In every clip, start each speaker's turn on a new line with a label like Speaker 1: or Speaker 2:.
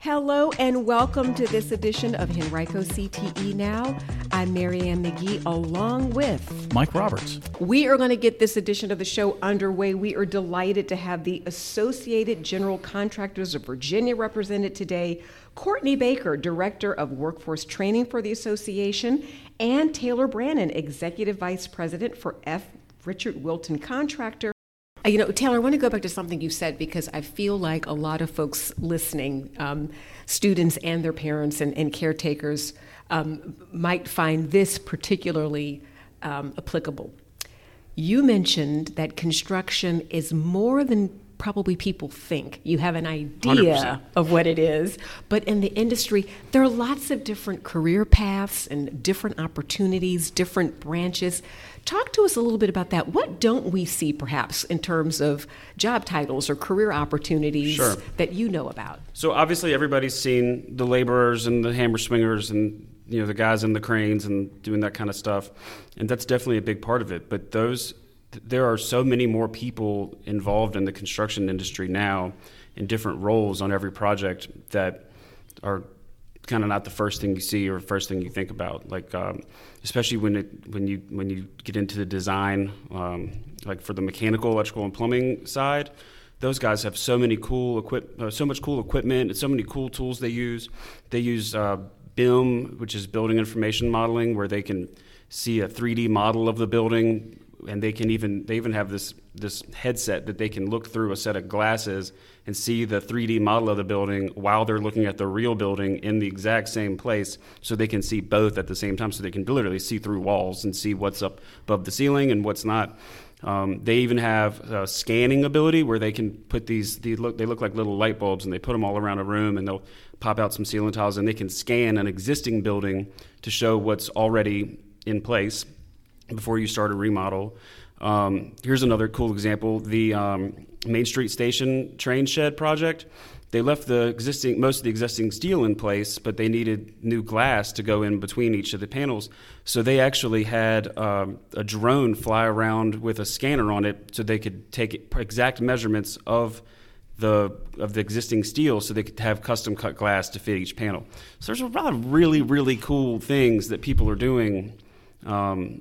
Speaker 1: Hello and welcome to this edition of Henrico CTE Now. I'm Marianne McGee along with
Speaker 2: Mike Roberts.
Speaker 1: We are going to get this edition of the show underway. We are delighted to have the Associated General Contractors of Virginia represented today, Courtney Baker, Director of Workforce Training for the Association, and Taylor Brannan, Executive Vice President for F. Richard Wilton Contractor. Uh, You know, Taylor, I want to go back to something you said because I feel like a lot of folks listening, um, students and their parents and, and caretakers, um, might find this particularly um, applicable. You mentioned that construction is more than probably people think. You have an idea
Speaker 3: 100%.
Speaker 1: of what it is, but in the industry, there are lots of different career paths and different opportunities, different branches. Talk to us a little bit about that. What don't we see, perhaps, in terms of job titles or career opportunities
Speaker 3: Sure.
Speaker 1: that you know about?
Speaker 3: So obviously everybody's seen the laborers and the hammer swingers and you know the guys in the cranes and doing that kind of stuff, and that's definitely a big part of it. But those th- there are so many more people involved in the construction industry now in different roles on every project that are kind of not the first thing you see or first thing you think about. Like um, especially when it when you when you get into the design, um, like for the mechanical, electrical, and plumbing side those guys have so many cool equip, uh, so much cool equipment, and so many cool tools they use. They use uh, BIM, which is building information modeling, where they can see a 3D model of the building, and they can even they even have this this headset that they can look through a set of glasses and see the 3D model of the building while they're looking at the real building in the exact same place, so they can see both at the same time. So they can literally see through walls and see what's up above the ceiling and what's not. Um, they even have uh, scanning ability where they can put these. They look, they look like little light bulbs, and they put them all around a room, and they'll pop out some ceiling tiles, and they can scan an existing building to show what's already in place before you start a remodel. Um, here's another cool example: the um, Main Street Station train shed project. They left the existing most of the existing steel in place, but they needed new glass to go in between each of the panels. So they actually had um, a drone fly around with a scanner on it, so they could take exact measurements of the of the existing steel, so they could have custom cut glass to fit each panel. So there's a lot of really really cool things that people are doing um,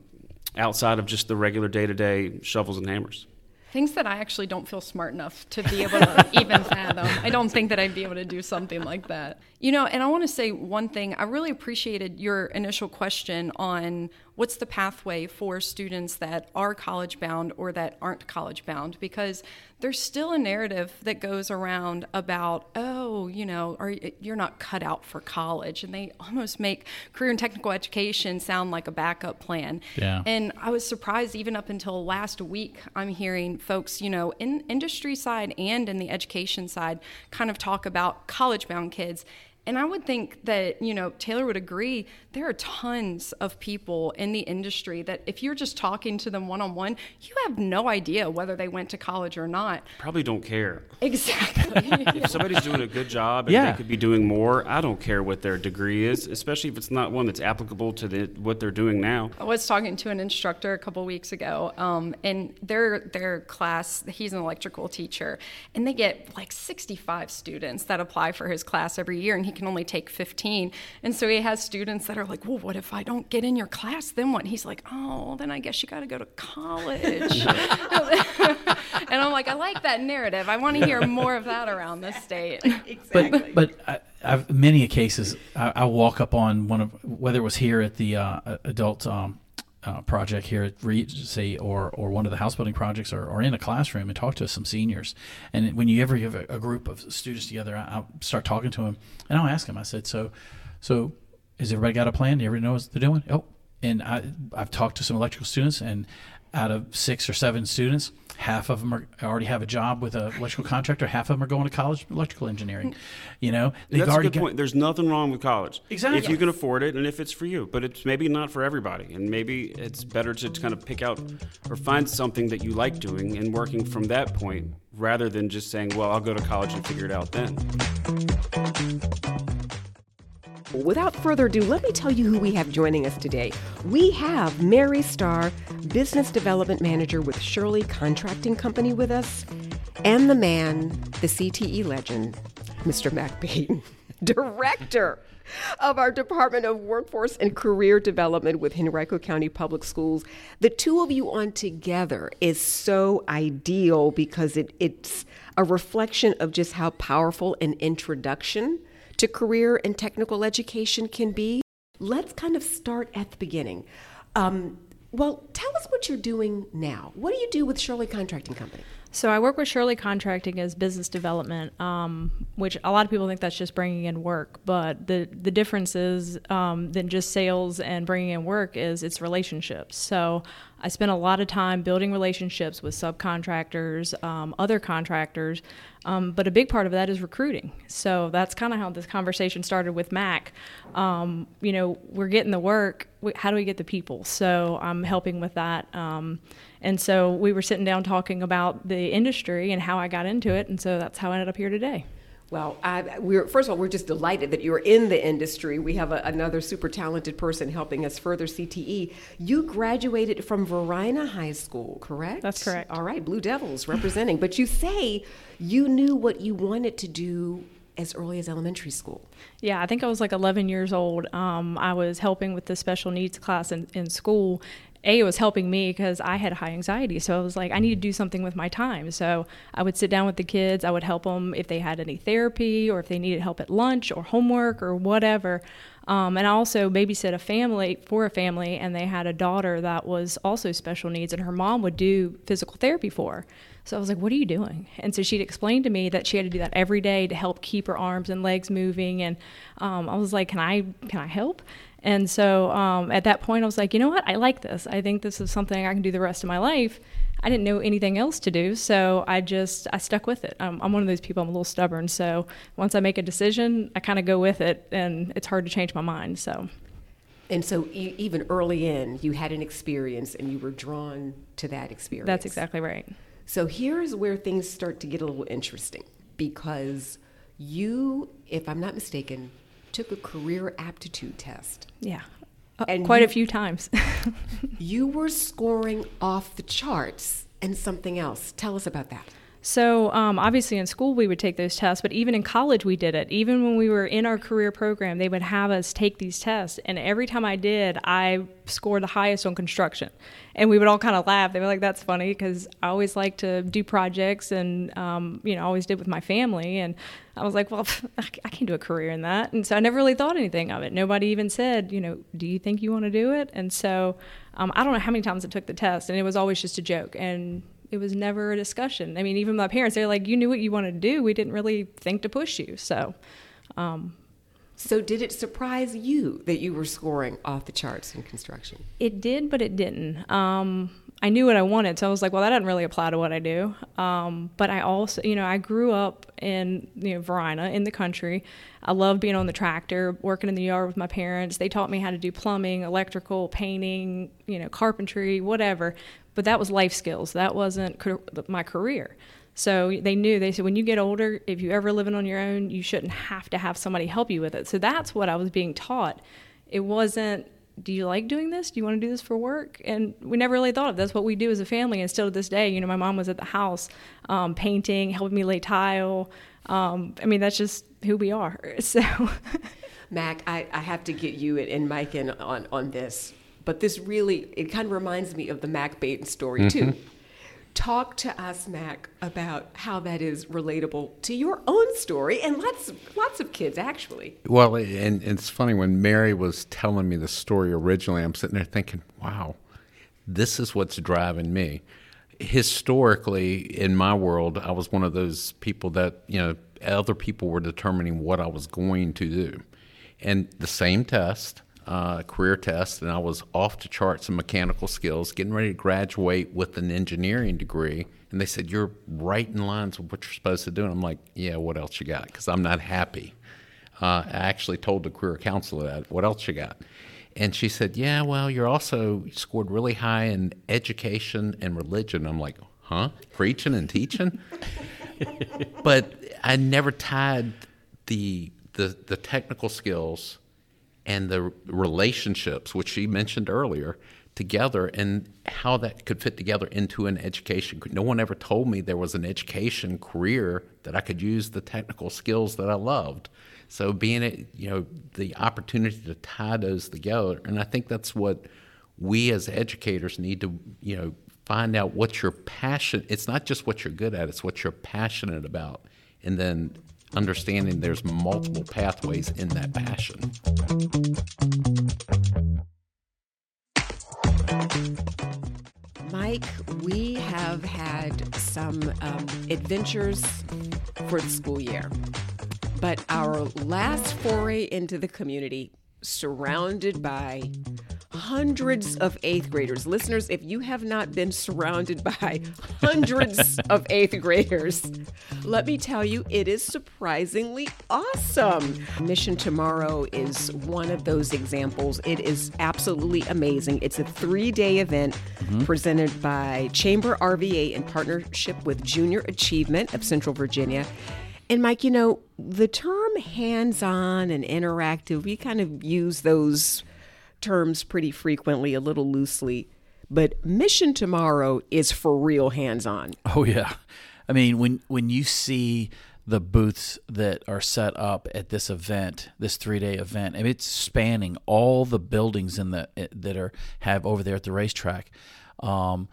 Speaker 3: outside of just the regular day to day shovels and hammers.
Speaker 4: Things that I actually don't feel smart enough to be able to even fathom. I don't think that I'd be able to do something like that. You know, and I want to say one thing. I really appreciated your initial question on what's the pathway for students that are college bound or that aren't college bound because there's still a narrative that goes around about oh you know are, you're not cut out for college and they almost make career and technical education sound like a backup plan
Speaker 2: Yeah.
Speaker 4: and I was surprised even up until last week, I'm hearing folks, you know, in industry side and in the education side kind of talk about college bound kids. And I would think that, you know, Taylor would agree, there are tons of people in the industry that if you're just talking to them one on one, you have no idea whether they went to college or not.
Speaker 3: Probably don't care.
Speaker 4: Exactly.
Speaker 3: If somebody's doing a good job and
Speaker 2: Yeah.
Speaker 3: they could be doing more, I don't care what their degree is, especially if it's not one that's applicable to the, what they're doing now.
Speaker 4: I was talking to an instructor a couple weeks ago, um, and their their class, he's an electrical teacher, and they get like 65 students that apply for his class every year, and he can only take 15. And so he has students that are like, "Well, what if I don't get in your class? Then what?" And he's like, "Oh, then I guess you got to go to college." and I'm like, I like that narrative. I want to hear more of that around the state.
Speaker 2: But but I, I've many a cases I, I walk up on one of whether it was here at the uh, adult um, uh, project here at Regency or or one of the house building projects or, or in a classroom and talk to some seniors. And when you ever have a, a group of students together, I, I'll start talking to them and I'll ask them. I said, so so has everybody got a plan? Do everybody know what they're doing? Oh, and I I've talked to some electrical students and out of six or seven students, half of them are, already have a job with an electrical contractor. Half of them are going to college electrical engineering. You know, they've
Speaker 3: That's a
Speaker 2: already
Speaker 3: good
Speaker 2: got,
Speaker 3: point. There's nothing wrong with college.
Speaker 2: Exactly.
Speaker 3: If you can afford it and if it's for you. But it's maybe not for everybody. And maybe it's better to kind of pick out or find something that you like doing and working from that point rather than just saying, well, I'll go to college and figure it out then.
Speaker 1: Without further ado, let me tell you who we have joining us today. We have Mary Starr, Business Development Manager with Shirley Contracting Company, with us, and the man, the CTE legend, Mr. Mac Beaton, Director of our Department of Workforce and Career Development with Henrico County Public Schools. The two of you on together is so ideal because it, it's a reflection of just how powerful an introduction to career and technical education can be. Let's kind of start at the beginning. Um, well, tell us what you're doing now. What do you do with Shirley Contracting Company?
Speaker 5: So I work with Shirley Contracting as business development, um, which a lot of people think that's just bringing in work, but the the difference is um, than just sales and bringing in work is it's relationships. So I spend a lot of time building relationships with subcontractors, um, other contractors, um, but a big part of that is recruiting. So that's kind of how this conversation started with Mac. Um, you know, we're getting the work. How do we get the people? So I'm helping with that. Um, and so we were sitting down talking about the industry and how I got into it. And so that's how I ended up here today.
Speaker 1: Well, I, we're first of all, we're just delighted that you're in the industry. We have a, another super talented person helping us further CTE. You graduated from Varina High School, correct?
Speaker 5: That's correct.
Speaker 1: All right, Blue Devils representing. but you say you knew what you wanted to do as early as elementary school.
Speaker 5: Yeah, I think I was like 11 years old. Um, I was helping with the special needs class in, in school, a it was helping me because i had high anxiety so i was like i need to do something with my time so i would sit down with the kids i would help them if they had any therapy or if they needed help at lunch or homework or whatever um, and I also babysit a family for a family, and they had a daughter that was also special needs, and her mom would do physical therapy for her. So I was like, "What are you doing?" And so she'd explained to me that she had to do that every day to help keep her arms and legs moving. And um, I was like, "Can I? Can I help?" And so um, at that point, I was like, you know what? I like this. I think this is something I can do the rest of my life. I didn't know anything else to do, so I just I stuck with it. I'm, I'm one of those people. I'm a little stubborn, so once I make a decision, I kind of go with it, and it's hard to change my mind. So.
Speaker 1: And so, e- even early in, you had an experience, and you were drawn to that experience.
Speaker 5: That's exactly right.
Speaker 1: So here's where things start to get a little interesting because you, if I'm not mistaken, took a career aptitude test.
Speaker 5: Yeah. Uh, and quite
Speaker 1: you,
Speaker 5: a few times.
Speaker 1: you were scoring off the charts and something else. Tell us about that.
Speaker 5: So, um, obviously, in school, we would take those tests, but even in college, we did it. Even when we were in our career program, they would have us take these tests. And every time I did, I scored the highest on construction. And we would all kind of laugh. They were like, that's funny because I always like to do projects and, um, you know, always did with my family. And I was like, well, I can't do a career in that. And so I never really thought anything of it. Nobody even said, you know, do you think you want to do it? And so um, I don't know how many times I took the test, and it was always just a joke. And it was never a discussion. I mean, even my parents, they're like, you knew what you wanted to do. We didn't really think to push you. So, um,
Speaker 1: so did it surprise you that you were scoring off the charts in construction?
Speaker 5: It did, but it didn't. Um, I knew what I wanted, so I was like, well, that doesn't really apply to what I do. Um, but I also, you know, I grew up in you know Varina in the country. I loved being on the tractor, working in the yard with my parents. They taught me how to do plumbing, electrical, painting, you know, carpentry, whatever but that was life skills. That wasn't my career. So they knew, they said, when you get older, if you ever living on your own, you shouldn't have to have somebody help you with it. So that's what I was being taught. It wasn't, do you like doing this? Do you want to do this for work? And we never really thought of that's what we do as a family. And still to this day, you know, my mom was at the house um, painting, helping me lay tile. Um, I mean, that's just who we are. So,
Speaker 1: Mac, I, I have to get you and Mike in on, on this but this really, it kind of reminds me of the Mac Beaton story mm-hmm. too. Talk to us, Mac, about how that is relatable to your own story and lots, lots of kids actually.
Speaker 6: Well, and, and it's funny when Mary was telling me the story originally, I'm sitting there thinking, wow, this is what's driving me. Historically, in my world, I was one of those people that, you know, other people were determining what I was going to do. And the same test, uh, career test, and I was off to charts in mechanical skills, getting ready to graduate with an engineering degree. And they said, You're right in lines with what you're supposed to do. And I'm like, Yeah, what else you got? Because I'm not happy. Uh, I actually told the career counselor that. What else you got? And she said, Yeah, well, you're also scored really high in education and religion. I'm like, Huh? Preaching and teaching? but I never tied the, the, the technical skills and the relationships, which she mentioned earlier, together and how that could fit together into an education. No one ever told me there was an education career that I could use the technical skills that I loved. So being it, you know, the opportunity to tie those together, and I think that's what we as educators need to, you know, find out what your passion. It's not just what you're good at; it's what you're passionate about, and then understanding there's multiple pathways in that passion.
Speaker 1: Mike, we have had some um, adventures for the school year, but our last foray into the community, surrounded by hundreds of eighth graders. Listeners, if you have not been surrounded by hundreds of eighth graders, let me tell you, it is surprisingly awesome. Mission Tomorrow is one of those examples. It is absolutely amazing. It's a three day event mm-hmm. presented by Chamber RVA in partnership with Junior Achievement of Central Virginia. And Mike, you know, the term hands on and interactive, we kind of use those terms pretty frequently, a little loosely, but Mission Tomorrow is for real hands on.
Speaker 2: Oh, yeah. I mean, when, when you see the booths that are set up at this event, this three day event, and it's spanning all the buildings in the that are have over there at the racetrack, um,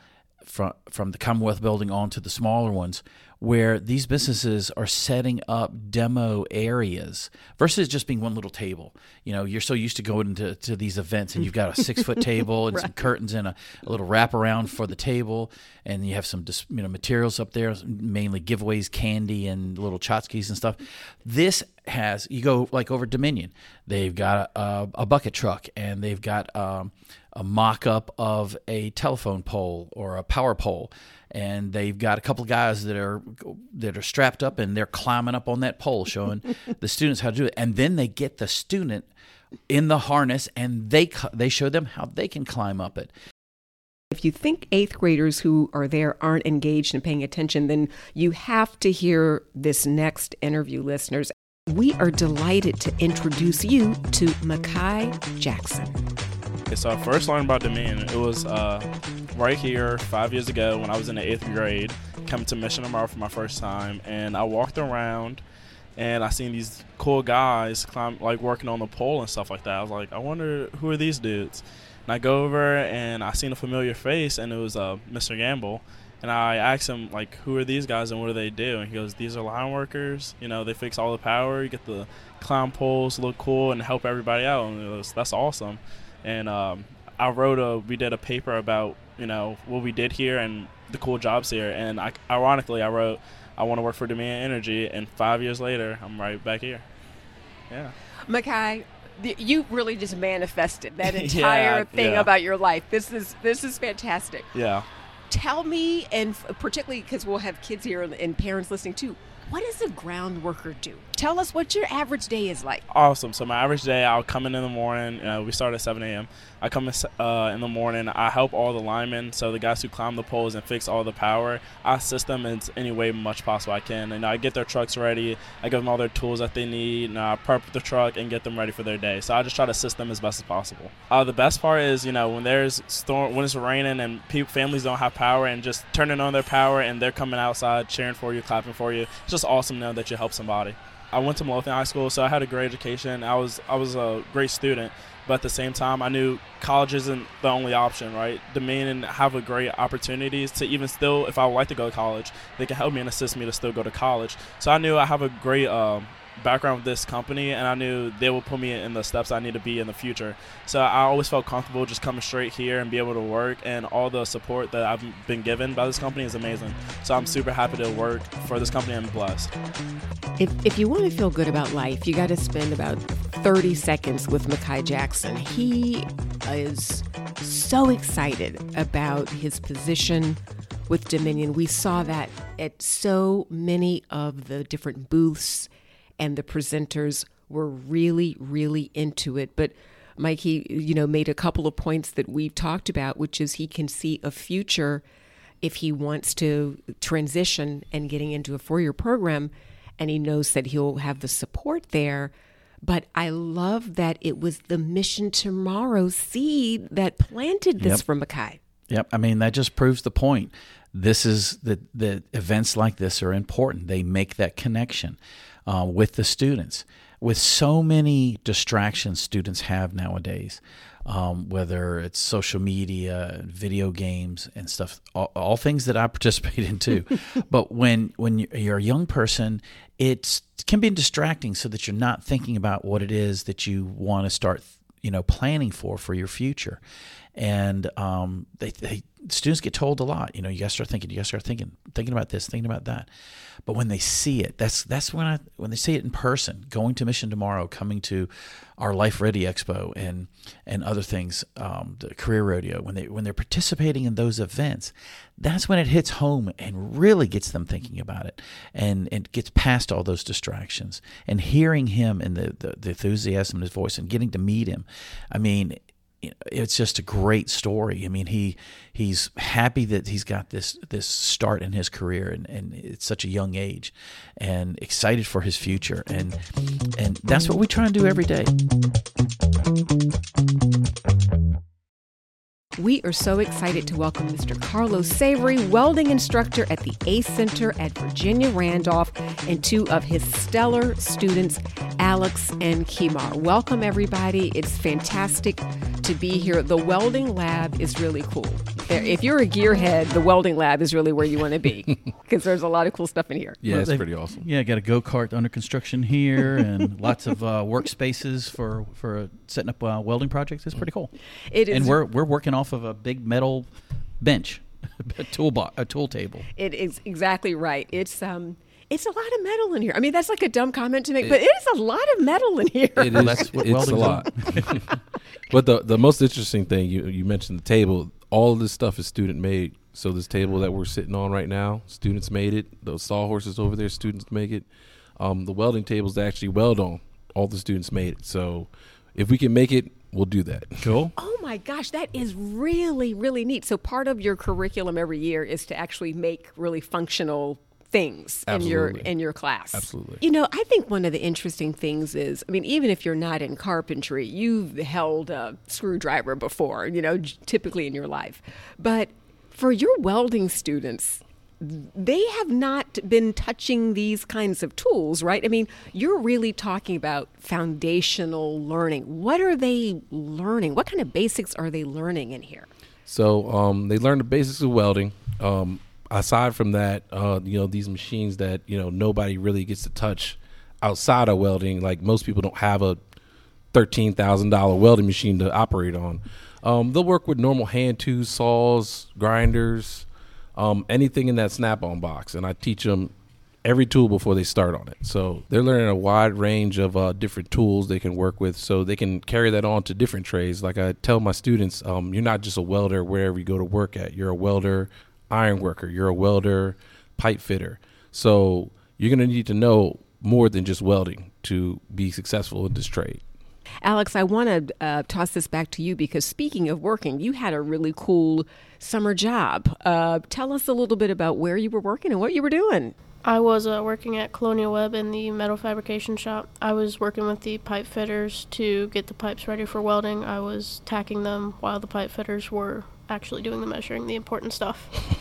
Speaker 2: from from the Commonwealth Building on to the smaller ones where these businesses are setting up demo areas versus just being one little table. You know, you're so used to going to, to these events and you've got a six foot table and right. some curtains and a, a little wraparound for the table, and you have some you know materials up there, mainly giveaways, candy, and little tchotchkes and stuff. This has you go like over Dominion, they've got a, a bucket truck and they've got um, a mock up of a telephone pole or a power pole. And they've got a couple guys that are that are strapped up and they're climbing up on that pole showing the students how to do it. And then they get the student in the harness and they they show them how they can climb up it.
Speaker 1: If you think eighth graders who are there aren't engaged and paying attention, then you have to hear this next interview, listeners. We are delighted to introduce you to Makhi Jackson.
Speaker 7: So I first learned about Dominion. It was uh, right here five years ago when I was in the eighth grade, coming to Mission Tomorrow for my first time, and I walked around and I seen these cool guys climb, like working on the pole and stuff like that. I was like, I wonder who are these dudes. And I go over and I seen a familiar face, and it was uh, Mr. Gamble. And I asked him like, "Who are these guys and what do they do?" And he goes, "These are line workers. You know, they fix all the power. You get the clown poles look cool and help everybody out." And was, that's awesome. And um, I wrote a, we did a paper about you know what we did here and the cool jobs here. And I, ironically, I wrote, I want to work for Dominion Energy, and five years later, I'm right back here. Yeah.
Speaker 1: Makhi, you really just manifested that entire yeah, thing yeah. about your life. This is this is fantastic.
Speaker 7: Yeah.
Speaker 1: Tell me, and particularly because we'll have kids here and parents listening too. What does a ground worker do? Tell us what your average day is like.
Speaker 7: Awesome. So my average day, I'll come in in the morning. Uh, we start at 7 a.m. I come in, uh, in the morning. I help all the linemen, so the guys who climb the poles and fix all the power. I assist them in any way much possible I can. And I get their trucks ready. I give them all their tools that they need. And I prep the truck and get them ready for their day. So I just try to assist them as best as possible. Uh, the best part is, you know, when there's storm, when it's raining and families don't have power, and just turning on their power and they're coming outside cheering for you, clapping for you. It's just awesome to know that you help somebody. I went to Midlothian High School, so I had a great education. I was I was a great student, but at the same time, I knew college isn't the only option, right? Dominion have a great opportunities to even still, if I would like to go to college, they can help me and assist me to still go to college. So I knew I have a great um, background with this company, and I knew they would put me in the steps I need to be in the future. So I always felt comfortable just coming straight here and be able to work, and all the support that I've been given by this company is amazing. So I'm super happy to work for this company and blessed.
Speaker 1: If, if you want to feel good about life, you got to spend about 30 seconds with Makhi Jackson. He is so excited about his position with Dominion. We saw that at so many of the different booths and the presenters were really, really into it. But Mike, he, you know, made a couple of points that we've talked about, which is he can see a future if he wants to transition and getting into a four-year program, and he knows that he'll have the support there. But I love that it was the Mission Tomorrow seed that planted this
Speaker 2: Yep.
Speaker 1: for Makhi.
Speaker 2: Yep. I mean, that just proves the point. This is the the events like this are important. They make that connection uh, with the students. With so many distractions students have nowadays, um, whether it's social media, video games, and stuff, all, all things that I participate in too. but when when you're a young person, it can be distracting, so that you're not thinking about what it is that you want to start you know planning for for your future and um, they, they students get told a lot you know you to start thinking you to start thinking thinking about this thinking about that. But when they see it that's that's when i when they see it in person going to mission tomorrow coming to our life ready expo and and other things um, the career rodeo when they when they're participating in those events that's when it hits home and really gets them thinking about it and and gets past all those distractions. And hearing him and the, the, the enthusiasm in his voice and getting to meet him i mean it's just a great story. I mean, he he's happy that he's got this this start in his career, and, and it's such a young age, and excited for his future, and and that's what we try and do every day.
Speaker 1: We are so excited to welcome Mr. Carlos Savory, welding instructor at the ACE Center at Virginia Randolph, and two of his stellar students, Alex and Kemar. Welcome, everybody. It's fantastic to be here. The welding lab is really cool. There- If you're a gearhead, the welding lab is really where you want to be because there's a lot of cool stuff in here.
Speaker 8: Yeah,
Speaker 2: Well,
Speaker 8: it's pretty awesome.
Speaker 2: Yeah, got a go kart under construction here, and lots of uh, workspaces for for setting up uh, welding projects. It's pretty cool.
Speaker 1: It is
Speaker 2: and we're we're working off of a big metal bench, a tool bo- a tool table.
Speaker 1: It is exactly right. It's um, it's a lot of metal in here. I mean, that's like a dumb comment to make, but it is a lot of metal in here.
Speaker 8: It is.
Speaker 2: that's what
Speaker 8: it's a lot. but the the most interesting thing you you mentioned the table. All of this stuff is student made. So this table that we're sitting on right now, students made it. Those sawhorses over there, students make it. Um, the welding tables they actually weld on, all the students made it. So if we can make it, we'll do that.
Speaker 2: Cool.
Speaker 1: Oh my gosh, that is really, really neat. So part of your curriculum every year is to actually make really functional things in your in your class.
Speaker 8: Absolutely.
Speaker 1: You know, I think one of the interesting things is, I mean, even if you're not in carpentry, you've held a screwdriver before, you know, typically in your life. But for your welding students, they have not been touching these kinds of tools, right? I mean, you're really talking about foundational learning. What are they learning? What kind of basics are they learning in here?
Speaker 8: So um, they learn the basics of welding. Um, aside from that, uh, you know, these machines that you know nobody really gets to touch outside of welding. Like most people don't have a thirteen thousand dollar welding machine to operate on. Um, they'll work with normal hand tools, saws, grinders, um, anything in that snap-on box, and I teach them every tool before they start on it. So they're learning a wide range of uh, different tools they can work with, so they can carry that on to different trades. Like I tell my students, um, you're not just a welder wherever you go to work at. You're a welder, iron worker. You're a welder, pipe fitter. So you're going to need to know more than just welding to be successful in this trade.
Speaker 1: Alex, I want to uh, toss this back to you because speaking of working, you had a really cool summer job. Uh, tell us a little bit about where you were working and what you were doing.
Speaker 9: I was uh, working at Colonial Webb in the metal fabrication shop. I was working with the pipe fitters to get the pipes ready for welding. I was tacking them while the pipe fitters were actually doing the measuring, the important stuff.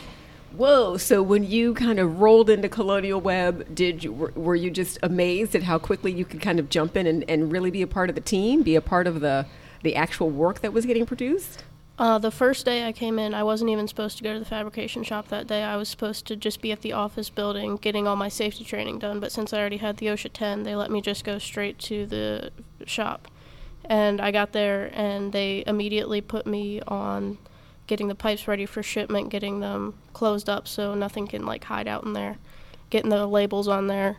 Speaker 1: Whoa! So when you kind of rolled into Colonial Webb, did you were, you just amazed at how quickly you could kind of jump in and, and really be a part of the team, be a part of the the actual work that was getting produced?
Speaker 9: Uh, the first day I came in, I wasn't even supposed to go to the fabrication shop that day. I was supposed to just be at the office building getting all my safety training done, but since I already had the OSHA 10, they let me just go straight to the shop. And I got there, and they immediately put me on getting the pipes ready for shipment, getting them closed up so nothing can like hide out in there, getting the labels on there.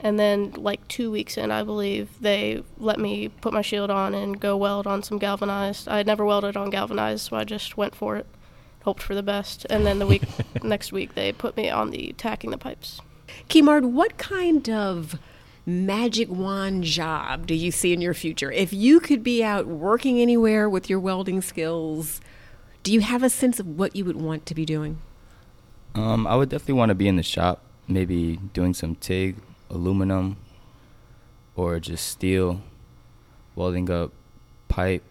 Speaker 9: And then, like two weeks in, I believe, they let me put my shield on and go weld on some galvanized. I had never welded on galvanized, so I just went for it, hoped for the best. And then the week next week, they put me on the tacking the pipes.
Speaker 1: Kimard, what kind of magic wand job do you see in your future? If you could be out working anywhere with your welding skills, do you have a sense of what you would want to be doing?
Speaker 10: Um, I would definitely want to be in the shop, maybe doing some TIG, aluminum, or just steel, welding up pipe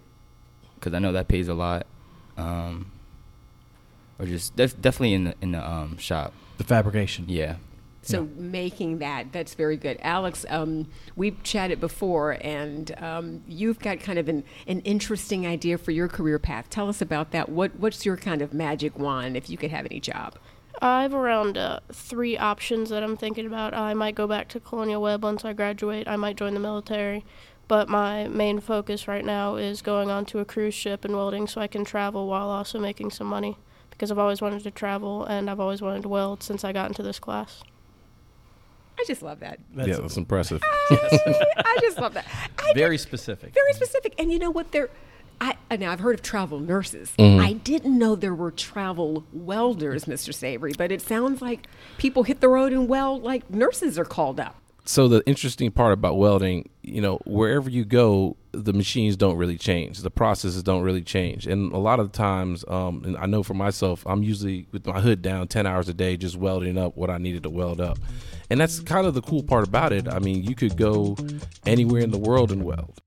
Speaker 10: because I know that pays a lot. Um, or just def- definitely in the in the um, shop.
Speaker 2: The fabrication.
Speaker 10: Yeah.
Speaker 1: So making that, that's very good. Alex, um, we've chatted before, and um, you've got kind of an, an interesting idea for your career path. Tell us about that. What What's your kind of magic wand if you could have any job?
Speaker 9: I have around uh, three options that I'm thinking about. I might go back to Colonial Webb once I graduate. I might join the military. But my main focus right now is going onto a cruise ship and welding so I can travel while also making some money. Because I've always wanted to travel and I've always wanted to weld since I got into this class.
Speaker 1: I just love that.
Speaker 8: yeah, that's impressive.
Speaker 1: I just love that. I
Speaker 11: Very
Speaker 1: did-
Speaker 11: specific.
Speaker 1: Very specific. And you know what? They're. I, uh, now I've heard of travel nurses.
Speaker 8: Mm-hmm.
Speaker 1: I didn't know there were travel welders, Mr. Savory, but it sounds like people hit the road and weld like nurses are called up.
Speaker 8: so the interesting part about welding, you know, wherever you go, the machines don't really change. The processes don't really change, and a lot of times, um, and I know for myself, I'm usually with my hood down, ten hours a day, just welding up what I needed to weld up, and that's kind of the cool part about it. I mean, you could go anywhere in the world and weld.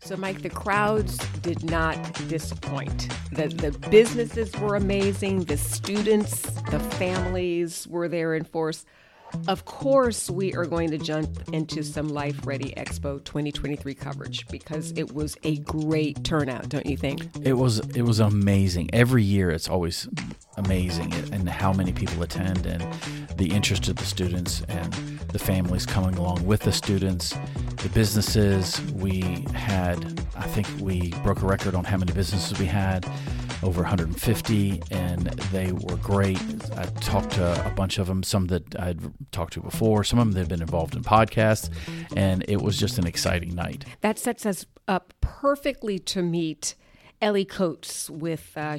Speaker 1: So, Mike, the crowds did not disappoint. The, the businesses were amazing. The students, the families were there in force. Of course, we are going to jump into some Life Ready Expo 2023 coverage because it was a great turnout, don't you think?
Speaker 2: It was it was amazing. Every year, it's always amazing, and how many people attend, and the interest of the students and the families coming along with the students, the businesses. We had, I think, we broke a record on how many businesses we had, over 150, and they were great. I talked to a bunch of them, some that I'd talked to before, some of them that had been involved in podcasts, and it was just an exciting night.
Speaker 1: That sets us up perfectly to meet Elly Coats with uh,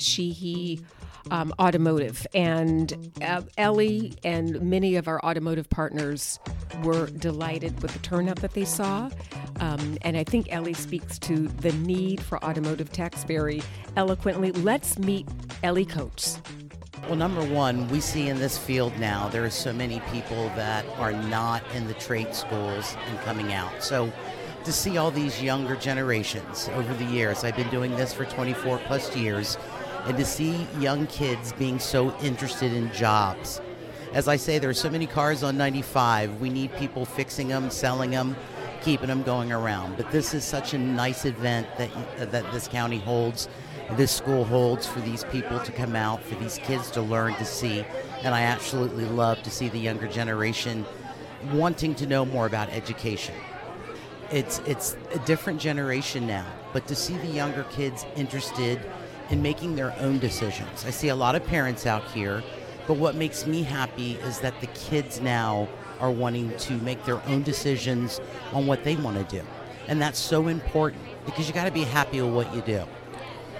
Speaker 1: um, Automotive. And uh, Elly and many of our automotive partners were delighted with the turnout that they saw. Um, and I think Elly speaks to the need for automotive techs very eloquently. Let's meet Elly Coats.
Speaker 12: Well, number one, we see in this field now there are so many people that are not in the trade schools and coming out. So to see all these younger generations over the years, I've been doing this for 24 plus years, and to see young kids being so interested in jobs. As I say, there are so many cars on 95. We need people fixing them, selling them, keeping them going around. But this is such a nice event that uh, that this county holds this school holds for these people to come out, for these kids to learn to see. And I absolutely love to see the younger generation wanting to know more about education. It's, it's a different generation now, but to see the younger kids interested in making their own decisions. I see a lot of parents out here, but what makes me happy is that the kids now are wanting to make their own decisions on what they want to do. And that's so important because you got to be happy with what you do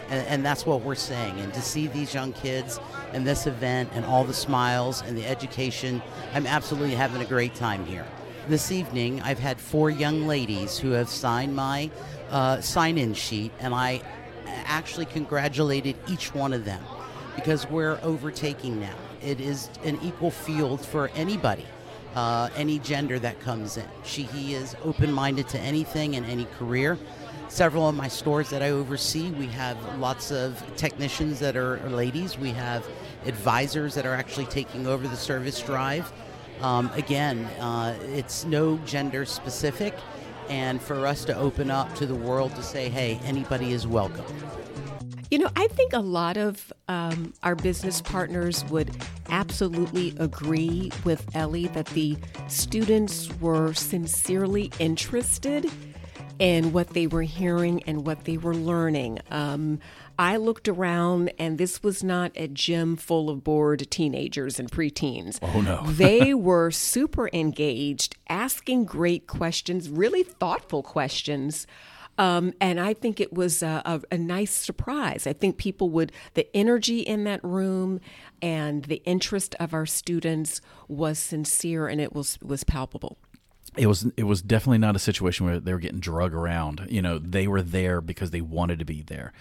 Speaker 12: and, and that's what we're saying. And to see these young kids and this event and all the smiles and the education, I'm absolutely having a great time here. This evening, I've had four young ladies who have signed my uh, sign-in sheet, and I actually congratulated each one of them because we're overtaking now. It is an equal field for anybody. Uh, any gender that comes in. She, he is open minded to anything and any career several of my stores that I oversee, we have lots of technicians that are ladies. We have advisors that are actually taking over the service drive. Um, again, uh, it's no gender specific, and for us to open up to the world to say, hey, anybody is welcome.
Speaker 1: You know, I think a lot of um, our business partners would absolutely agree with Elly that the students were sincerely interested in what they were hearing and what they were learning. Um, I looked around, and this was not a gym full of bored teenagers and preteens.
Speaker 2: Oh, no.
Speaker 1: they were super engaged, asking great questions, really thoughtful questions. Um, and I think it was a, a, a, nice surprise. I think people would, the energy in that room and the interest of our students was sincere and it was, was palpable
Speaker 2: it was it was definitely not a situation where they were getting drug around. You know, they were there because they wanted to be there.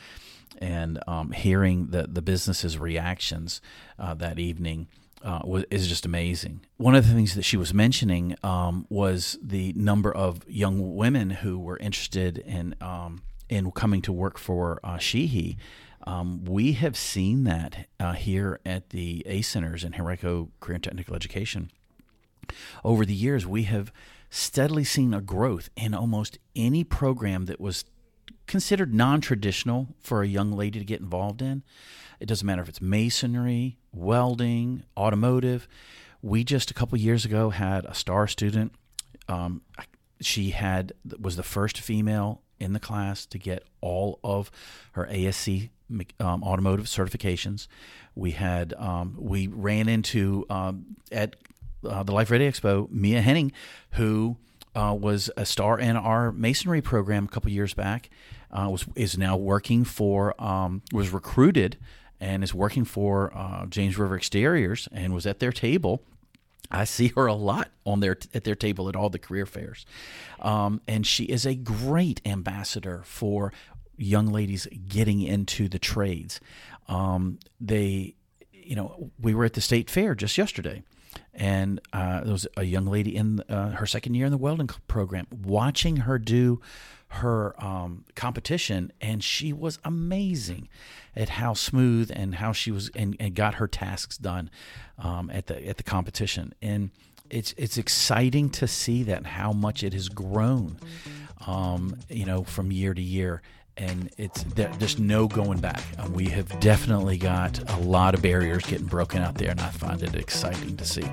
Speaker 2: And um, hearing the the business's reactions uh, that evening uh, was, is just amazing. One of the things that she was mentioning um, was the number of young women who were interested in um, in coming to work for uh, Sheehy. Um, we have seen that uh, here at the A centers in Henrico Career and Technical Education. Over the years, we have steadily seen a growth in almost any program that was considered non traditional for a young lady to get involved in. It doesn't matter if it's masonry, welding, automotive. We just a couple years ago had a star student. Um, she had was the first female in the class to get all of her ASE um, automotive certifications. We had um, we ran into um, at uh, the Life Ready Expo Mia Henning, who uh, was a star in our masonry program a couple years back. Uh, was is now working for um, was recruited and is working for uh, James River Exteriors and was at their table. I see her a lot on their at their table at all the career fairs, um, and she is a great ambassador for young ladies getting into the trades. Um, they, you know, we were at the state fair just yesterday, and uh, there was a young lady in uh, her second year in the welding program. Watching her do her um, competition, and she was amazing at how smooth and how she was and, and got her tasks done um, at the at the competition. And it's it's exciting to see that how much it has grown, um, you know, from year to year. And it's there's no going back. And we have definitely got a lot of barriers getting broken out there, and I find it exciting to see.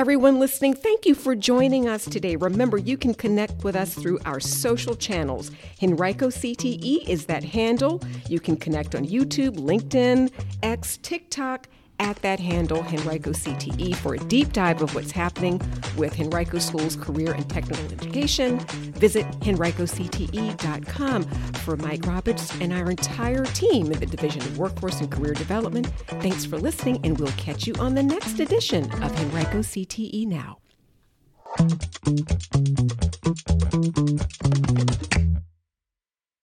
Speaker 1: Everyone listening, thank you for joining us today. Remember, you can connect with us through our social channels. Henrico CTE is that handle. You can connect on YouTube, LinkedIn, X, TikTok, at that handle, Henrico CTE, for a deep dive of what's happening with Henrico School's career and technical education. Visit henricocte.com. For Mike Roberts and our entire team in the Division of Workforce and Career Development, thanks for listening, and we'll catch you on the next edition of Henrico CTE Now.